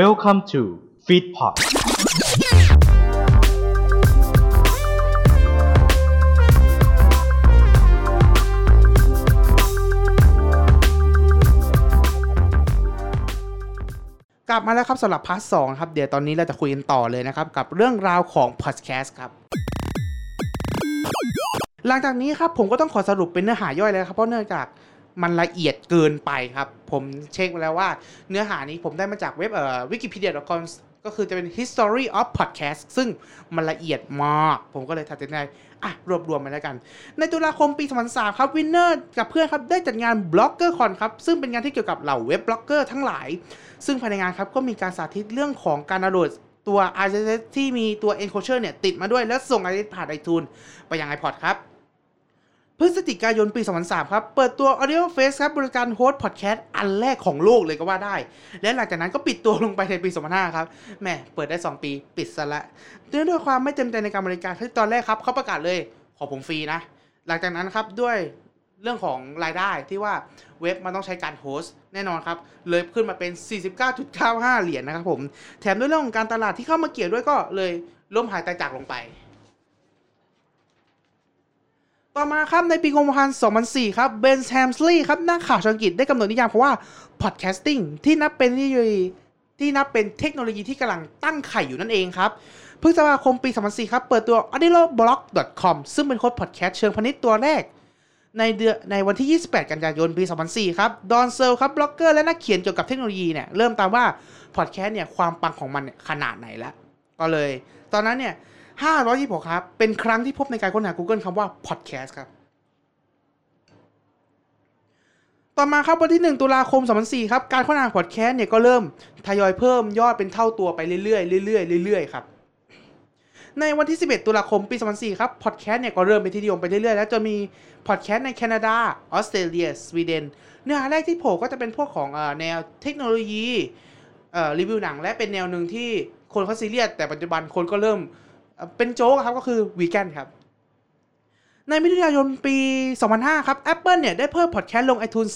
Welcome to Feedpot กลับมาแล้วครับสำหรับ part สองครับ เดี๋ยวตอนนี้เราจะคุยกันต่อเลยนะครับ กับเรื่องราวของพอดแคสต์ครับ หลังจากนี้ครับผมก็ต้องขอสรุปเป็นเนื้อหาย่อยเลยครับเพราะเนื่องจาก มันละเอียดเกินไปครับ ผมเช็คแล้วว่าเนื้อหานี้ผมได้มาจากเว็บเอ่อ wikipedia.com ก็คือจะเป็น history of podcast ซึ่งมันละเอียดมาก ผมก็เลยตัดสินใจอะ รวบรวมมาแล้วกัน ในตุลาคมปี2003ครับ Winer กับเพื่อนครับ ได้จัดงาน BloggerCon ครับ ซึ่งเป็นงานที่เกี่ยวกับเหล่าเว็บบล็อกเกอร์ทั้งหลาย ซึ่งภายในงานครับ ก็มีการสาธิตเรื่องของการดาวน์โหลดตัว RSS ที่มีตัว enclosure เนี่ย ติดมาด้วย แล้วส่ง RSS ผ่าน iTunes ไปยัง iPod ครับ พฤศจิกายนปี 2003 ครับ เปิดตัว AudioFeast ครับ บริการโฮสต์พอดแคสต์อันแรกของโลกเลยก็ว่าได้ และหลังจากนั้นก็ปิดตัวลงไปในปี 2005 ครับแหมเปิดได้ 2 ปีปิดซะละด้วยด้วยความไม่เต็มใจในการบริการที่ตอนแรกครับเขาประกาศเลยขอผมฟรีนะ หลังจากนั้นครับด้วยเรื่องของรายได้ที่ว่าเว็บมันต้องใช้การโฮสต์แน่นอนครับ เลยขึ้นมาเป็น 49.95 เหรียญนะครับผม แถมด้วยเรื่องของการตลาดที่เข้ามาเกี่ยวด้วยก็เลยล้มหายตายจากลงไป ต่อมาครับในปีกุมภา 2004 ครับเบนแฮมเมอร์สลีย์ครับนักข่าวชาวอังกฤษได้กำหนดนิยามคำว่า podcasting ที่นับเป็นที่ที่นับเป็นเทคโนโลยีที่กำลังตั้งไข่อยู่นั่นเองครับพฤษภาคมปี 2004 ครับ เปิดตัว audioblog.com ซึ่งเป็นโฮสต์พอดแคสต์เชิงพาณิชย์ตัวแรก ในเดือนในวันที่ 28 กันยายนปี 2004 ครับ Doc Searls ครับบล็อกเกอร์และนักเขียนเกี่ยวกับเทคโนโลยีเนี่ย เริ่มตามว่าพอดแคสต์เนี่ย ความปังของมันเนี่ยขนาดไหนแล้ว ก็เลย ตอนนั้นเนี่ย 526ครับ เป็นครั้งที่พบในการค้นหา Google คำว่า podcast ครับ ต่อมาครับวันที่ 1 ตุลาคม 2004 ครับ การค้นหาพอดแคสต์เนี่ยก็เริ่มทยอยเพิ่มยอดเป็นเท่าตัวไปเรื่อยๆเรื่อยๆเรื่อยๆครับ ในวันที่ 11 ตุลาคมปี 2004 ครับพอดแคสต์เนี่ยก็เริ่มเป็นที่นิยมไปเรื่อยๆ แล้วจนมีพอดแคสต์ในแคนาดา ออสเตรเลีย สวีเดน เนื้อหาแรกที่โผล่ก็จะเป็นพวกของแนวเทคโนโลยีรีวิวหนังและเป็นแนวหนึ่งที่คนเขาซีเรียสแต่ปัจจุบันคนก็เริ่ม เป็นโจ๊กครับก็คือวีแกนครับ ในมิถุนายนปี 2005 ครับ Apple เนี่ย ได้เพิ่มพอดแคสต์ลง iTunes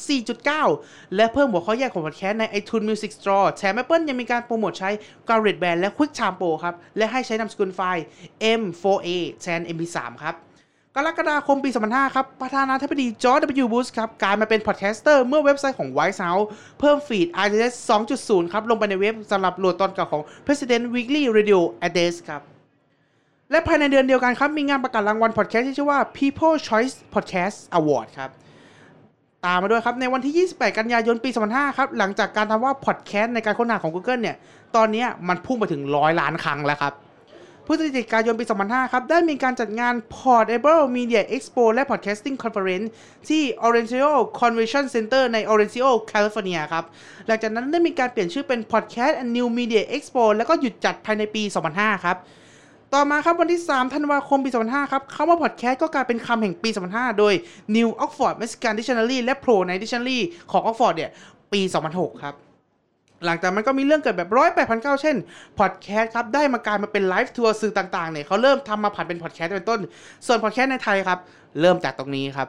4.9 และเพิ่มหัวข้อแยกของพอดแคสต์ใน iTunes Music Store แถม Apple ยังมีการโปรโมทใช้ GarageBand และ QuickTime Pro ครับ และให้ใช้นามสกุลไฟล์ M4A แทน MP3 ครับกรกฎาคมปี 2005 ครับ ประธานาธิบดีจอร์จ W. Bush ครับกลายมาเป็น podcaster เมื่อเว็บไซต์ของ White House เพิ่มฟีด RSS 2.0 ครับ ลงไปในเว็บสำหรับโหลดตอนเก่าของ President Weekly Radio Address ครับ และภายในเดือนเดียวกันครับมีงานประกาศรางวัลพอดแคสต์ที่ชื่อว่า People Choice Podcast Award ครับตามมาด้วยครับ ในวันที่ 28 กันยายน ปี 2005 ครับ หลังจากการคำว่าพอดแคสต์ในการค้นหาของ Google เนี่ย ตอนนี้มันพุ่งไปถึงร้อยล้านครั้งแล้วครับพฤศจิกายนปี 2005 ครับ ได้มีการจัดงาน Portable Media Expo และ Podcasting Conference ที่ Orencio Convention Center ใน Orencio California ครับ หลังจากนั้นได้มีการเปลี่ยนชื่อเป็น Podcast and New Media Expo แล้วก็หยุดจัดภายในปี 2005 ครับ ต่อมาครับวันที่ 3 ธันวาคมปี 2005 ครับคำว่าพอดแคสต์ก็กลายเป็นคำแห่งปี 2005 โดย New Oxford Mexican Dictionary และ Pro ใน Dictionary ของ Oxford เนี่ย ปี 2006 ครับ หลังจากมันก็มีเรื่องเกิดแบบร้อยแปดพันเก้าเช่น พอดแคสต์ครับ ได้มากลายมาเป็น live tour สื่อต่างๆเนี่ยเขาเริ่มทำมาผ่านเป็นพอดแคสต์เป็นต้น ส่วนพอดแคสต์ในไทยครับ เริ่มจากตรงนี้ครับ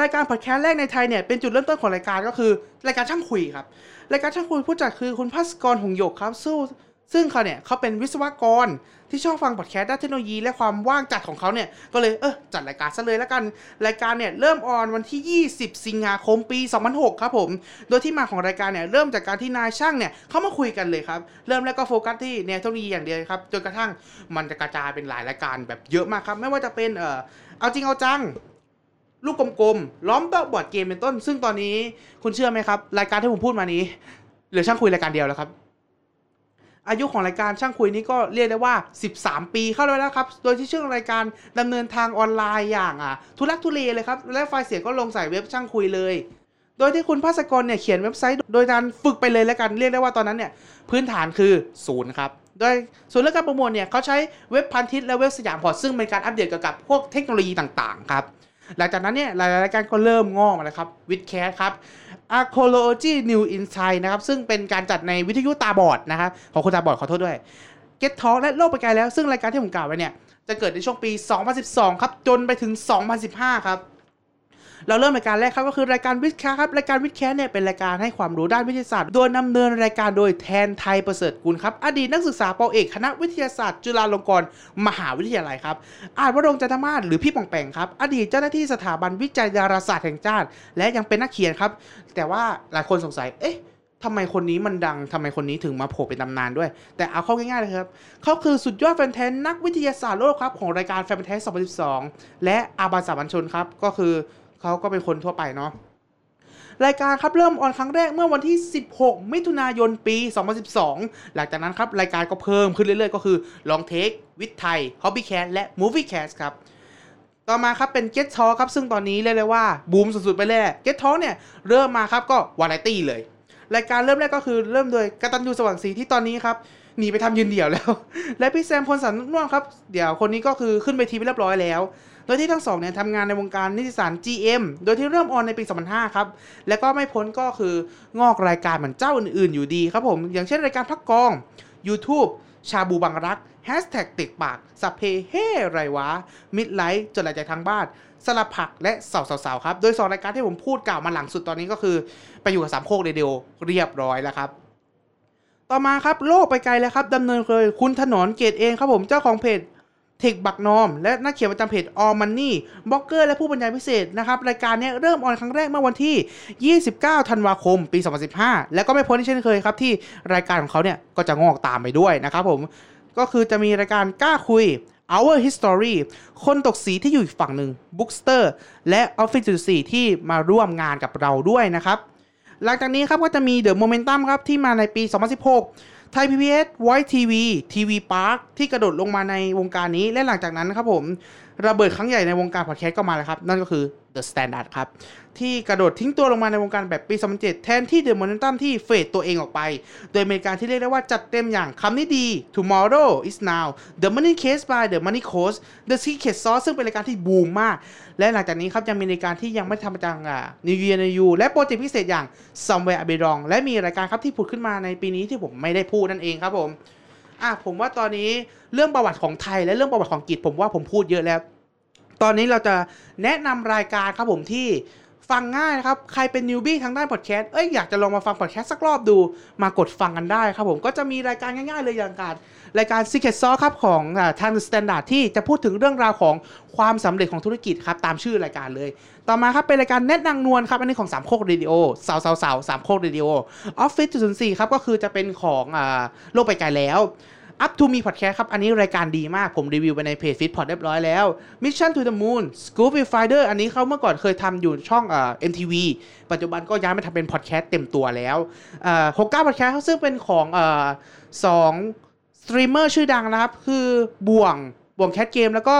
รายการพอดแคสต์แรกในไทยเนี่ยเป็นจุดเริ่มต้นของรายการก็คือ รายการช่างคุยครับ รายการช่างคุยผู้จัดคือคุณภาสกรหงษ์หยกครับสู้ ซึ่งเขาเนี่ยเขาเป็นวิศวกรที่ชอบฟังพอดแคสต์ด้านเทคโนโลยีและความว่างจัดของเขาเนี่ย ก็เลยเออจัดรายการซะเลยแล้วกัน รายการเนี่ยเริ่ม on วันที่ 20 สิงหาคมปี 2006 ครับผม โดยที่มาของรายการเนี่ยเริ่มจากการที่นายช่างเนี่ยเขามาคุยกันเลยครับ เริ่มแรกก็โฟกัสที่แนวเทคโนโลยีอย่างเดียวครับ จนกระทั่งมันจะกระจายเป็นหลายรายการแบบเยอะมากครับ ไม่ว่าจะเป็นเออเอาจริงเอาจังลูกกลมๆ ล้อมโต๊ะบอร์ดเกมเป็นต้น ซึ่งตอนนี้คุณเชื่อไหมครับ รายการที่ผมพูดมานี้ เหลือช่างคุยรายการเดียวแล้วครับ อายุของรายการช่างคุยนี้ก็เรียกได้ว่า 13 ปีเข้าแล้วครับ โดยที่ชื่อรายการดำเนินทางออนไลน์อย่างอะทุลักทุเลเลยครับ และไฟล์เสียงก็ลงใส่เว็บช่างคุยเลย โดยที่คุณภาสกรเนี่ยเขียนเว็บไซต์ โดยการฝึกไปเลยแล้วกัน เรียกได้ว่าตอนนั้นเนี่ยพื้นฐานคือศูนย์ครับโดยส่วนเรื่องการโปรโมทเนี่ยเขาใช้เว็บพันทิปและเว็บสยามพอร์ตซึ่งเป็นการอัปเดตเกี่ยวกับพวกเทคโนโลยีต่างๆครับ หลังจากนั้นเนี่ยหลายๆรายการก็เริ่มงอกมาแล้วครับ WiTcast ครับ Archaeology New Insight นะครับซึ่งเป็นการจัดในวิทยุตาบอดนะครับของคนตาบอดขอโทษด้วย Geek Talk และโลกไปไกลแล้วซึ่งรายการที่ผมกล่าวไว้เนี่ยจะเกิดในช่วงปี 2012 ครับ จนไปถึง 2015 ครับ เราเริ่มรายการแรกครับก็คือรายการ WiTcast ครับรายการ WiTcast เนี่ยเป็นรายการให้ความรู้ด้านวิทยาศาสตร์ โดยดำเนินรายการโดยแทนไทยประเสริฐกุลครับอดีตนักศึกษาป.เอกคณะวิทยาศาสตร์ จุฬาลงกรณ์มหาวิทยาลัยครับอาจวรงค์จันทมาศหรือพี่ป๋องแป๋งครับอดีตเจ้าหน้าที่สถาบันวิจัยดาราศาสตร์แห่งชาติและยังเป็นนักเขียนครับ แต่ว่าหลายคนสงสัยเอ๊ะทำไมคนนี้มันดัง ทำไมคนนี้ถึงมาโผล่เป็นตำนานด้วย แต่เอาเข้าง่ายๆเลยครับ เขาคือสุดยอดแฟนแท้นักวิทยาศาสตร์โลกครับ ของรายการแฟนแท้2012 และอาบาสามัญชนครับ ก็คือ เขาก็เป็นคนทั่วไปเนาะรายการครับเริ่มออนครั้งแรกเมื่อวันที่ 16 มิถุนายนปี 2012 หลังจากนั้นครับรายการก็เพิ่มขึ้นเรื่อยๆ ก็คือ Long Take วิทไทย Hobby Cast และ Movie Cast ครับต่อมาครับเป็น Get Talk ครับ ซึ่งตอนนี้เรียกได้ว่าบูมสุดๆ ไปเลย Get Talk เนี่ยเริ่มมาครับก็วาไรตี้เลย รายการเริ่มแรกก็คือเริ่มโดยกตันยูสว่างศรีที่ตอนนี้ครับหนีไปทำยืนเดี่ยวแล้ว และพี่แซมพลสันนุ่วงครับ เดี๋ยวคนนี้ก็คือขึ้นไปทีไปเรียบร้อยแล้ว โดยที่ทั้งสองเนี่ยทำงานในวงการนิติสาร GM โดยที่เริ่มออนในปี 2005 ครับ แล้วก็ไม่พ้นก็คืองอกรายการเหมือนเจ้าอื่นๆ อยู่ดีครับผม อย่างเช่นรายการพักกอง YouTube ชาบูบังรักแฮชแท็กติดปากสัพเพเฮไรวะ มิดไลท์จดหลายใจทางบ้านสลับผักและสาวๆๆครับ โดยสองรายการที่ผมพูดกล่าวมาหลังสุดตอนนี้ก็คือ ไปอยู่กับสามโคกเรดิโอเรียบร้อยแล้วครับ ต่อมาครับโลกไปไกลแล้วครับดำเนินโดยคุณถนอมเกตุเอมครับผมเจ้าของเพจ TaxBugnoms และนักเขียนประจำเพจ aomMONEY บล็อกเกอร์และผู้บรรยายพิเศษนะครับ รายการนี้เริ่ม on ครั้งแรกเมื่อวันที่ 29 ธันวาคม ปี 2015 แล้วก็ไม่พ้นที่เช่นเคยครับ ที่รายการของเขาเนี่ยก็จะงอกตามไปด้วยนะครับผม ก็คือจะมีรายการกล้าคุย Our History คนตกสีที่อยู่อีกฝั่งหนึ่ง Bookster และ Office 4ที่มาร่วมงานกับเราด้วยนะครับ หลังจากนี้ครับก็จะมี The Momentum ครับที่มาในปี 2016 ไทยพีบีเอสไวท์ทีวีทีวีพาร์คที่กระโดดลงมาในวงการนี้และหลังจากนั้นครับผมระเบิดครั้งใหญ่ในวงการพอดแคสต์ก็มาแล้วครับ นั่นก็คือ The Standard ครับ ที่กระโดดทิ้งตัวลงมาในวงการแบบปี 2007 แทนที่ The Momentum ที่ fade ตัวเองออกไป โดยมีรายการที่เรียกได้ว่าจัดเต็มอย่างคำนี้ดี Tomorrow is now The Money Case by The Money Coach The Secret Sauce ซึ่งเป็นรายการที่บูมมาก และหลังจากนี้ครับยังมีรายการที่ยังไม่ทำประจังอะ New Year New You และโปรเจกต์พิเศษอย่าง Somewhere I Belong และมีรายการครับที่ผุดขึ้นมาในปีนี้ที่ผมไม่ได้พูดนั่นเองครับผมอะผมว่าตอนนี้เรื่องประวัติของไทยและเรื่องประวัติของอังกฤษผมว่าผมพูดเยอะแล้ว ตอนนี้เราจะแนะนำรายการครับผมที่ฟังง่ายนะครับ ใครเป็นนิวบี้ทางด้านพอดแคสต์ เอ้ยอยากจะลองมาฟังพอดแคสต์สักรอบดู มากดฟังกันได้ครับผม ก็จะมีรายการง่ายๆเลยอย่างการ รายการ Secret Sauce ครับของทาง Standard ที่จะพูดถึงเรื่องราวของความสำเร็จของธุรกิจครับ ตามชื่อรายการเลย ต่อมาครับเป็นรายการแนะนางนวลครับ อันนี้ของสามโคกเรดิโอสาวสาวสาวสามโคกเรดิโอออฟฟิศจุดศูนย์สี่ครับก็คือจะเป็นของอโลกไปไกลแล้ว Up to Me Podcast ครับ อันนี้รายการดีมากผมรีวิวไปในเพจฟิตพอร์ตเรียบร้อยแล้ว Mission to the Moon Scoop with Finder อันนี้เขาเมื่อก่อนเคยทำอยู่ช่องเอ่อ MTV ปัจจุบันก็ย้ายมาทำเป็นพอดแคสต์เต็มตัวแล้วเอ่อ69 Podcast ซึ่งเป็นของเอ่อสองสตรีมเมอร์ชื่อดังนะครับ คือบ่วง บวงแคทเกมแล้วก็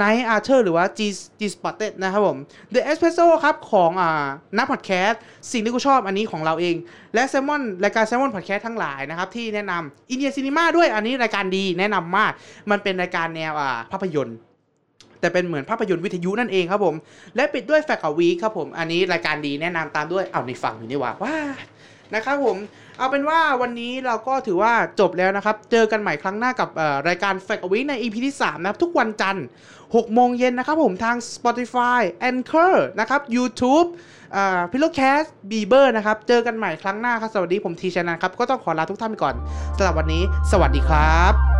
Night Archer หรือว่า G G Spotted นะครับผม The Espresso ครับ ของอ่านักพอดแคสต์สิ่งที่กูชอบอันนี้ของเราเอง และแซมมอนรายการแซมมอนพอดแคสต์ทั้งหลายนะครับ ที่แนะนำอินเดียซีนีมาด้วยอันนี้รายการดีแนะนำมาก มันเป็นรายการแนวอ่าภาพยนตร์แต่เป็นเหมือนภาพยนตร์วิทยุนั่นเองครับผม และปิดด้วยแฟกต์วีครับผม อันนี้รายการดีแนะนำตามด้วยเอาในฝั่งอยู่นี่ว่าว้า นะครับผมเอาเป็นว่าวันนี้เราก็ถือว่าจบแล้วนะครับ เจอกันใหม่ครั้งหน้ากับรายการ Fact อ w ใน EP ที่ 3 นะครับ ทุกวันจันทร์6โมงเย็นนะครับผมทาง Spotify Anchor นะครับ YouTube อ่า Pillowcast Bieber นะครับ เจอกันใหม่ครั้งหน้าครับ สวัสดีผมทีชนันครับ ก็ต้องขอลาทุกท่านไปก่อนสำหรับวันนี้ สวัสดีครับ